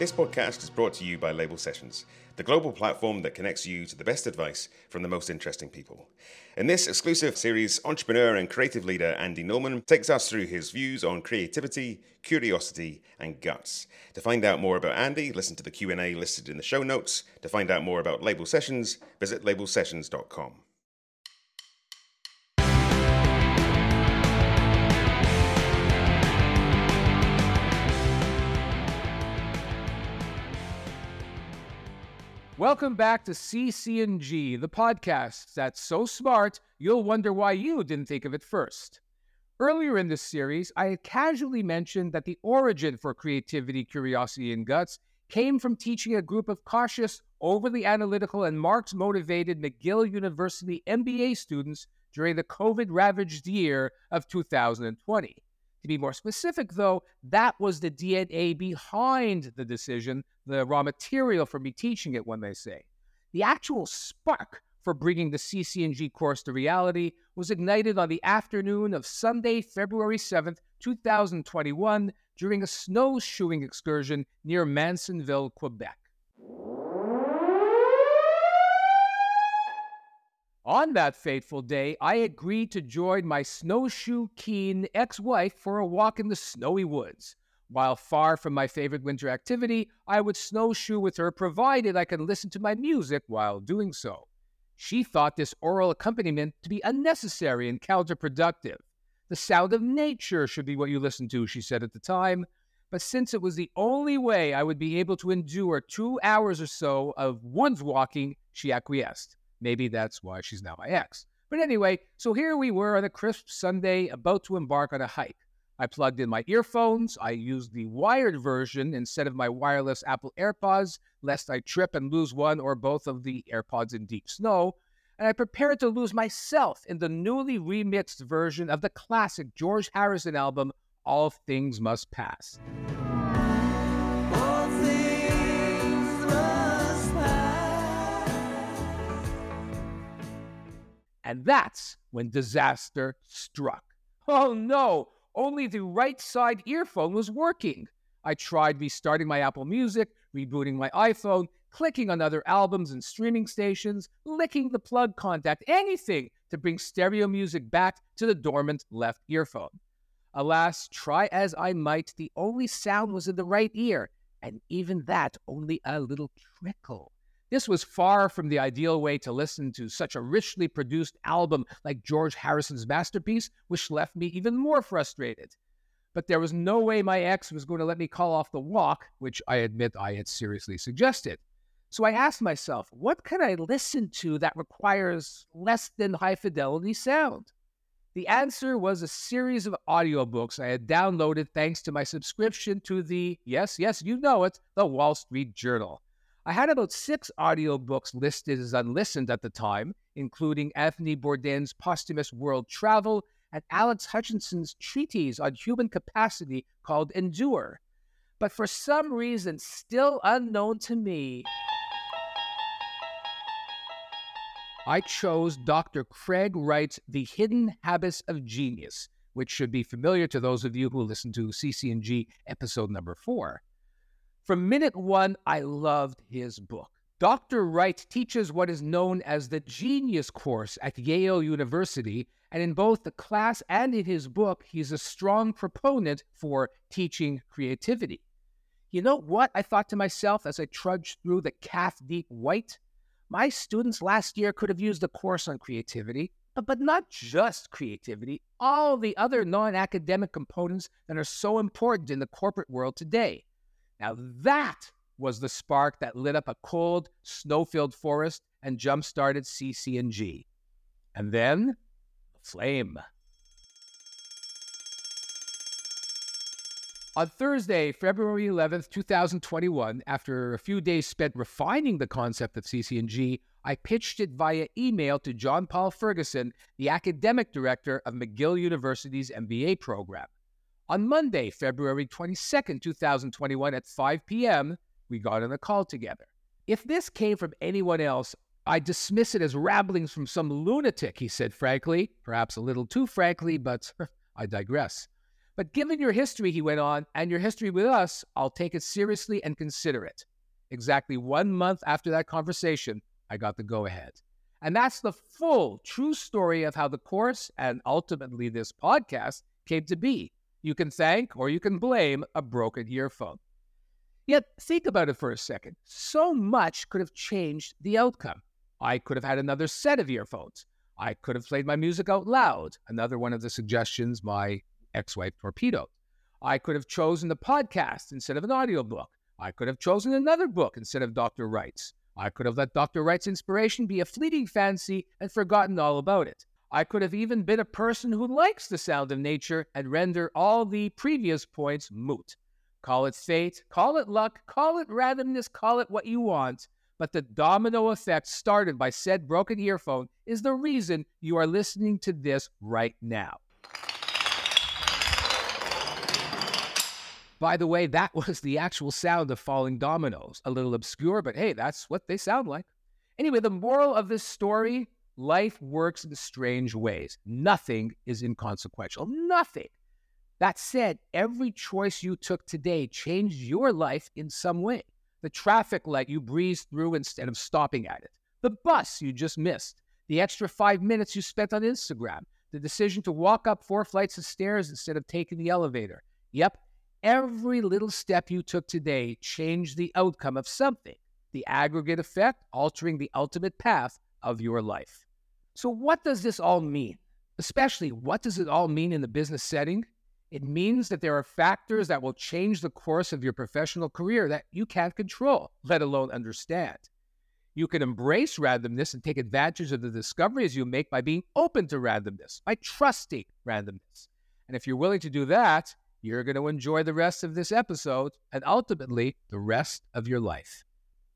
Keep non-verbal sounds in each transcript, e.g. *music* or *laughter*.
This podcast is brought to you by Label Sessions, the global platform that connects you to the best advice from the most interesting people. In this exclusive series, entrepreneur and creative leader Andy Nulman takes us through his views on creativity, curiosity, and guts. To find out more about Andy, listen to the Q&A listed in the show notes. To find out more about Label Sessions, visit labelsessions.com. Welcome back to CC&G, the podcast that's so smart you'll wonder why you didn't think of it first. Earlier in this series, I had casually mentioned that the origin for creativity, curiosity, and guts came from teaching a group of cautious, overly analytical, and marks motivated McGill University MBA students during the COVID ravaged year of 2020. To be more specific, though, that was the DNA behind the decision, the raw material for me teaching it, when they say. The actual spark for bringing the CC&G course to reality was ignited on the afternoon of Sunday, February 7th, 2021, during a snowshoeing excursion near Mansonville, Quebec. On that fateful day, I agreed to join my snowshoe keen ex wife for a walk in the snowy woods. While far from my favorite winter activity, I would snowshoe with her provided I could listen to my music while doing so. She thought this aural accompaniment to be unnecessary and counterproductive. The sound of nature should be what you listen to, she said at the time. But since it was the only way I would be able to endure two hours or so of woods walking, she acquiesced. Maybe that's why she's now my ex. But anyway, so here we were on a crisp Sunday about to embark on a hike. I plugged in my earphones. I used the wired version instead of my wireless Apple AirPods, lest I trip and lose one or both of the AirPods in deep snow. And I prepared to lose myself in the newly remixed version of the classic George Harrison album, All Things Must Pass. And that's when disaster struck. Oh no, only the right side earphone was working. I tried restarting my Apple Music, rebooting my iPhone, clicking on other albums and streaming stations, licking the plug contact, anything to bring stereo music back to the dormant left earphone. Alas, try as I might, the only sound was in the right ear, and even that only a little trickle. This was far from the ideal way to listen to such a richly produced album like George Harrison's masterpiece, which left me even more frustrated. But there was no way my ex was going to let me call off the walk, which I admit I had seriously suggested. So I asked myself, what can I listen to that requires less than high fidelity sound? The answer was a series of audiobooks I had downloaded thanks to my subscription to the, yes, yes, you know it, the Wall Street Journal. I had about six audiobooks listed as unlistened at the time, including Anthony Bourdain's posthumous World Travel and Alex Hutchinson's treatise on human capacity called Endure. But for some reason still unknown to me, I chose Dr. Craig Wright's The Hidden Habits of Genius, which should be familiar to those of you who listen to CC&G episode number four. From minute one, I loved his book. Dr. Wright teaches what is known as the Genius Course at Yale University, and in both the class and in his book, he's a strong proponent for teaching creativity. You know what? I thought to myself as I trudged through the calf deep white. My students last year could have used a course on creativity, but, not just creativity, all the other non academic components that are so important in the corporate world today. Now, that was the spark that lit up a cold, snow filled forest and jump started CC&G. And then, flame. On Thursday, February 11th, 2021, after a few days spent refining the concept of CC&G, I pitched it via email to John Paul Ferguson, the academic director of McGill University's MBA program. On Monday, February 22nd, 2021, at 5 p.m., we got on a call together. If this came from anyone else, I dismiss it as rabblings from some lunatic, he said frankly, perhaps a little too frankly, but *laughs* I digress. But given your history, he went on, and your history with us, I'll take it seriously and consider it. Exactly one month after that conversation, I got the go ahead. And that's the full, true story of how the course and ultimately this podcast came to be. You can thank or you can blame a broken earphone. Yet, think about it for a second. So much could have changed the outcome. I could have had another set of earphones. I could have played my music out loud, another one of the suggestions my ex wife torpedoed. I could have chosen the podcast instead of an audiobook. I could have chosen another book instead of Dr. Wright's. I could have let Dr. Wright's inspiration be a fleeting fancy and forgotten all about it. I could have even been a person who likes the sound of nature and render all the previous points moot. Call it fate, call it luck, call it randomness, call it what you want. But the domino effect started by said broken earphone is the reason you are listening to this right now. By the way, that *laughs* was the actual sound of falling dominoes. A little obscure, but hey, that's what they sound like. Anyway, the moral of this story life works in strange ways. Nothing is inconsequential. Nothing. That said, every choice you took today changed your life in some way. The traffic light you breezed through instead of stopping at it, the bus you just missed, the extra five minutes you spent on Instagram, the decision to walk up four flights of stairs instead of taking the elevator. Yep, Every little step you took today changed the outcome of something, the aggregate effect altering the ultimate path of your life. So, what does this all mean? Especially, what does it all mean in the business setting? It means that there are factors that will change the course of your professional career that you can't control, let alone understand. You can embrace randomness and take advantage of the discoveries you make by being open to randomness, by trusting randomness. And if you're willing to do that, you're going to enjoy the rest of this episode and ultimately the rest of your life.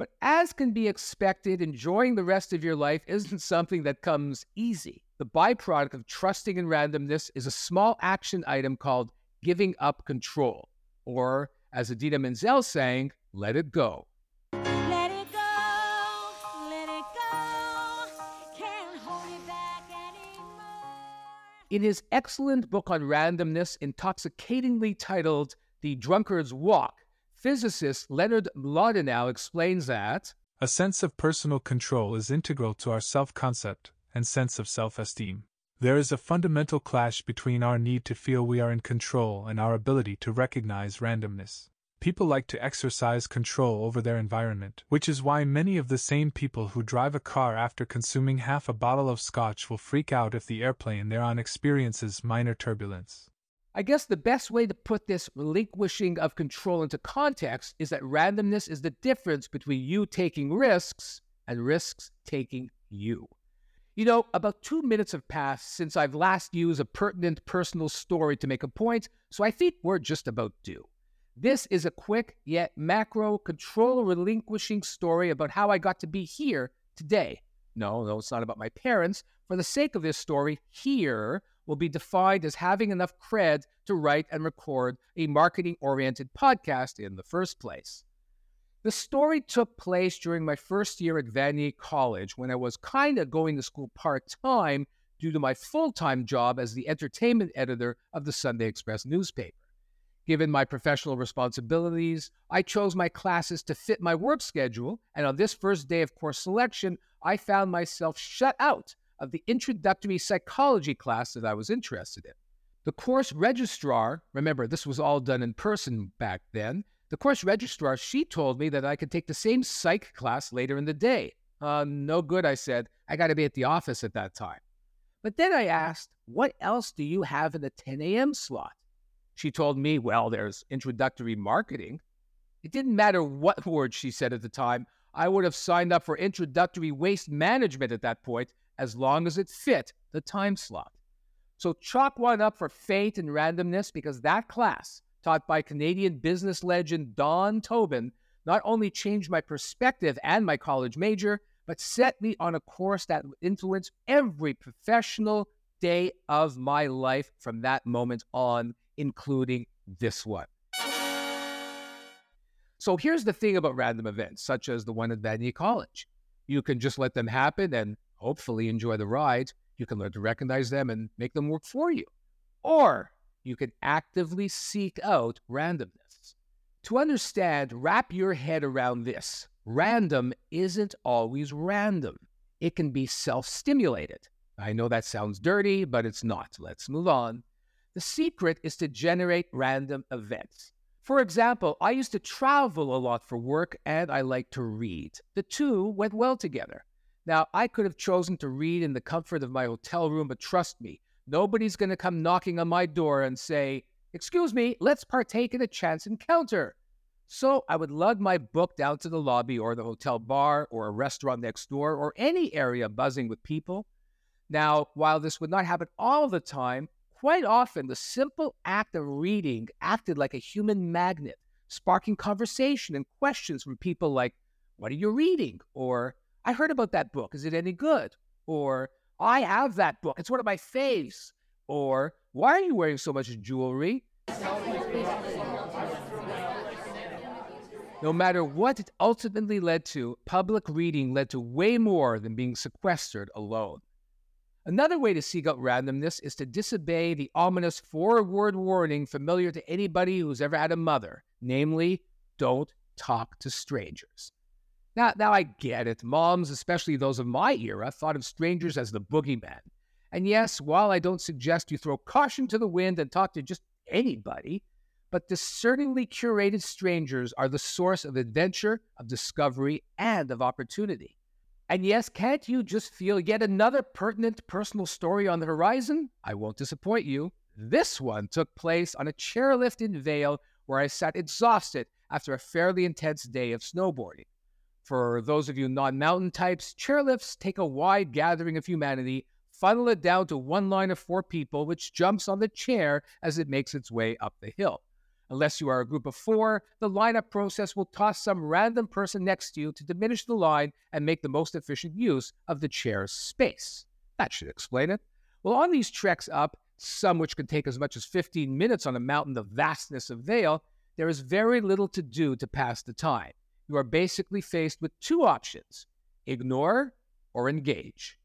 But as can be expected, enjoying the rest of your life isn't something that comes easy. The byproduct of trusting in randomness is a small action item called giving up control, or as Idina Menzel saying, let it go. In his excellent book on randomness, intoxicatingly titled The Drunkard's Walk, physicist Leonard Mlodinow explains that a sense of personal control is integral to our self concept and sense of self esteem. There is a fundamental clash between our need to feel we are in control and our ability to recognize randomness. People like to exercise control over their environment, which is why many of the same people who drive a car after consuming half a bottle of scotch will freak out if the airplane they're on experiences minor turbulence. I guess the best way to put this relinquishing of control into context is that randomness is the difference between you taking risks and risks taking you. You know, about two minutes have passed since I've last used a pertinent personal story to make a point, so I think we're just about due. This is a quick yet macro control relinquishing story about how I got to be here today. No, no, it's not about my parents. For the sake of this story, here will be defined as having enough cred to write and record a marketing oriented podcast in the first place. The story took place during my first year at Vanier College when I was kind of going to school part time due to my full time job as the entertainment editor of the Sunday Express newspaper. Given my professional responsibilities, I chose my classes to fit my work schedule, and on this first day of course selection, I found myself shut out of the introductory psychology class that I was interested in. The course registrar, remember, this was all done in person back then, the course registrar, she told me that I could take the same psych class later in the day. Uh, no good, I said. I got to be at the office at that time. But then I asked, what else do you have in the 10 a.m. slot? She told me, well, there's introductory marketing. It didn't matter what *laughs* word she said at the time. I would have signed up for introductory waste management at that point as long as it fit the time slot. So chalk one up for fate and randomness because that class, taught by Canadian business legend Don Tobin, not only changed my perspective and my college major, but set me on a course that would influence every professional day of my life from that moment on including this one. So here's the thing about random events, such as the one at Vanier College. You can just let them happen and hopefully enjoy the ride. You can learn to recognize them and make them work for you. Or you can actively seek out randomness. To understand, wrap your head around this. Random isn't always random. It can be self stimulated. I know that sounds dirty, but it's not. Let's move on. The secret is to generate random events. For example, I used to travel a lot for work and I like to read. The two went well together. Now, I could have chosen to read in the comfort of my hotel room, but trust me, nobody's going to come knocking on my door and say, Excuse me, let's partake in a chance encounter. So I would lug my book down to the lobby or the hotel bar or a restaurant next door or any area buzzing with people. Now, while this would not happen all the time, quite often the simple act of reading acted like a human magnet, sparking conversation and questions from people like, What are you reading? Or, I heard about that book. Is it any good? Or, I have that book. It's one of my faves. Or, Why are you wearing so much jewelry? No matter what it ultimately led to, public reading led to way more than being sequestered alone. Another way to seek out randomness is to disobey the ominous four word warning familiar to anybody who's ever had a mother, namely, don't talk to strangers. Now, now I get it. Moms, especially those of my era, thought of strangers as the boogeyman. And yes, while I don't suggest you throw caution to the wind and talk to just anybody, but discerningly curated strangers are the source of adventure, of discovery, and of opportunity. And yes, can't you just feel yet another pertinent personal story on the horizon? I won't disappoint you. This one took place on a chairlift in Vail where I sat exhausted after a fairly intense day of snowboarding. For those of you non mountain types, chairlifts take a wide gathering of humanity, funnel it down to one line of four people, which jumps on the chair as it makes its way up the hill. Unless you are a group of four, the lineup process will toss some random person next to you to diminish the line and make the most efficient use of the chair's space. That should explain it. Well, on these treks up, some which can take as much as 15 minutes on a mountain the vastness of Vail, there is very little to do to pass the time. You are basically faced with two options ignore or engage.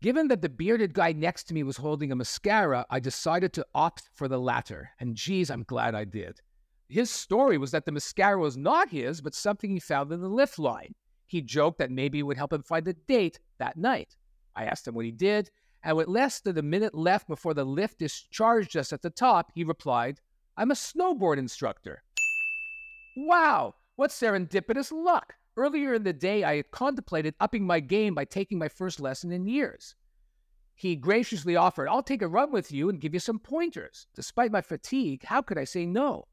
Given that the bearded guy next to me was holding a mascara, I decided to opt for the latter. And geez, I'm glad I did. His story was that the mascara was not his, but something he found in the lift line. He joked that maybe it would help him find a date that night. I asked him what he did, and with less than a minute left before the lift discharged us at the top, he replied, I'm a snowboard instructor. Wow, what serendipitous luck! Earlier in the day, I had contemplated upping my game by taking my first lesson in years. He graciously offered, I'll take a run with you and give you some pointers. Despite my fatigue, how could I say no?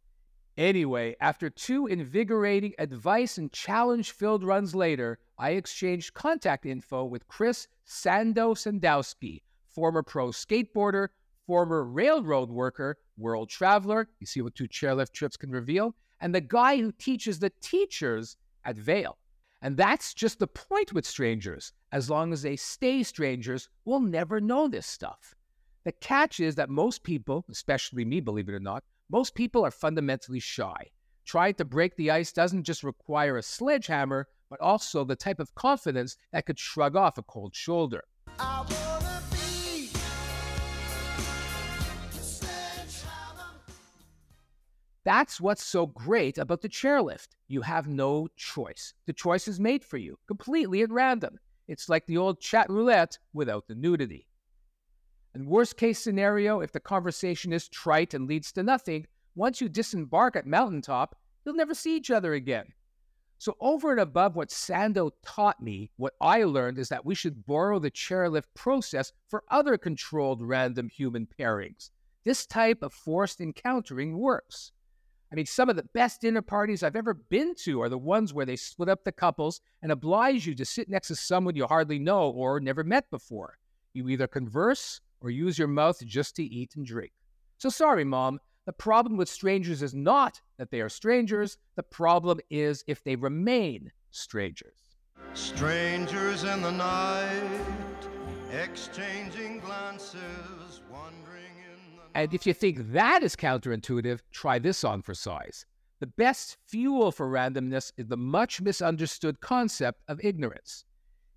Anyway, after two invigorating advice and challenge filled runs later, I exchanged contact info with Chris Sando Sandowski, former pro skateboarder, former railroad worker, world traveler. You see what two chairlift trips can reveal? And the guy who teaches the teachers at Vail. And that's just the point with strangers. As long as they stay strangers, we'll never know this stuff. The catch is that most people, especially me, believe it or not, most people are fundamentally shy. Trying to break the ice doesn't just require a sledgehammer, but also the type of confidence that could shrug off a cold shoulder. That's what's so great about the chairlift. You have no choice. The choice is made for you, completely at random. It's like the old chat roulette without the nudity. And worst case scenario, if the conversation is trite and leads to nothing, once you disembark at mountaintop, you'll never see each other again. So, over and above what Sando taught me, what I learned is that we should borrow the chairlift process for other controlled random human pairings. This type of forced encountering works. I mean, some of the best dinner parties I've ever been to are the ones where they split up the couples and oblige you to sit next to someone you hardly know or never met before. You either converse or use your mouth just to eat and drink. So sorry, Mom. The problem with strangers is not that they are strangers. The problem is if they remain strangers. Strangers in the night, exchanging glances, wondering. And if you think that is counterintuitive, try this on for size. The best fuel for randomness is the much misunderstood concept of ignorance.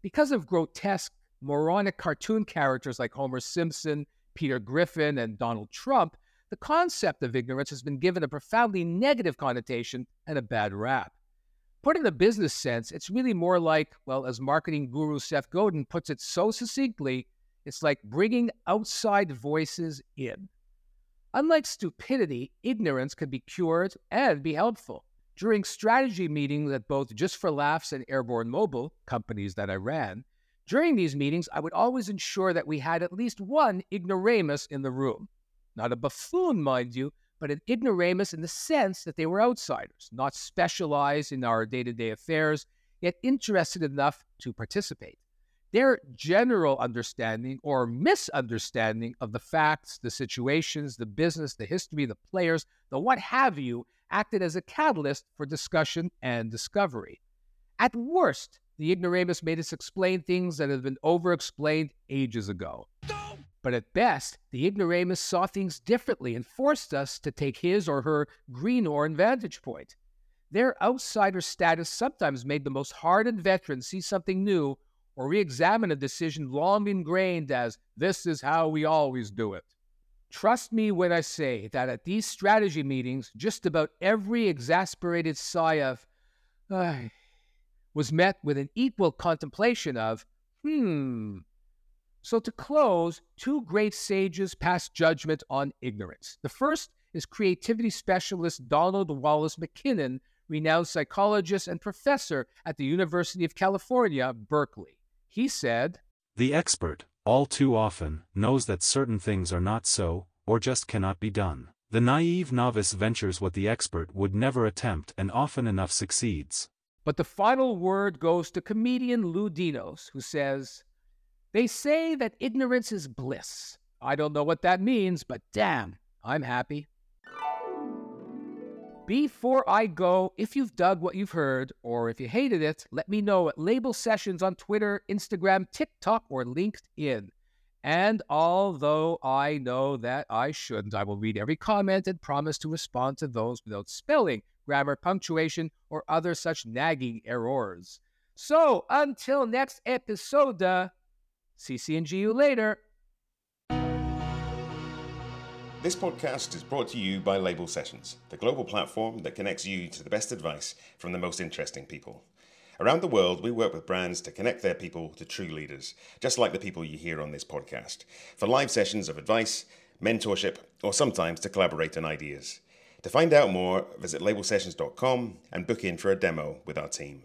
Because of grotesque, moronic cartoon characters like Homer Simpson, Peter Griffin, and Donald Trump, the concept of ignorance has been given a profoundly negative connotation and a bad rap. Put in a business sense, it's really more like, well, as marketing guru Seth Godin puts it so succinctly, it's like bringing outside voices in. Unlike stupidity, ignorance can be cured and be helpful. During strategy meetings at both Just for Laughs and Airborne Mobile, companies that I ran, during these meetings, I would always ensure that we had at least one ignoramus in the room. Not a buffoon, mind you, but an ignoramus in the sense that they were outsiders, not specialized in our day to day affairs, yet interested enough to participate. Their general understanding or misunderstanding of the facts, the situations, the business, the history, the players, the what have you, acted as a catalyst for discussion and discovery. At worst, the ignoramus made us explain things that had been over explained ages ago. But at best, the ignoramus saw things differently and forced us to take his or her greenhorn vantage point. Their outsider status sometimes made the most hardened veterans see something new or re examine a decision long ingrained as this is how we always do it. Trust me when I say that at these strategy meetings, just about every exasperated sigh of, was met with an equal contemplation of, hmm. So to close, two great sages pass judgment on ignorance. The first is creativity specialist Donald Wallace MacKinnon, renowned psychologist and professor at the University of California, Berkeley. He said, The expert, all too often, knows that certain things are not so, or just cannot be done. The naive novice ventures what the expert would never attempt and often enough succeeds. But the final word goes to comedian Lou Dinos, who says, They say that ignorance is bliss. I don't know what that means, but damn, I'm happy. Before I go, if you've dug what you've heard, or if you hated it, let me know at Label Sessions on Twitter, Instagram, TikTok, or LinkedIn. And although I know that I shouldn't, I will read every comment and promise to respond to those without spelling, grammar, punctuation, or other such nagging errors. So until next episode, uh, CC you later. This podcast is brought to you by Label Sessions, the global platform that connects you to the best advice from the most interesting people. Around the world, we work with brands to connect their people to true leaders, just like the people you hear on this podcast, for live sessions of advice, mentorship, or sometimes to collaborate on ideas. To find out more, visit labelsessions.com and book in for a demo with our team.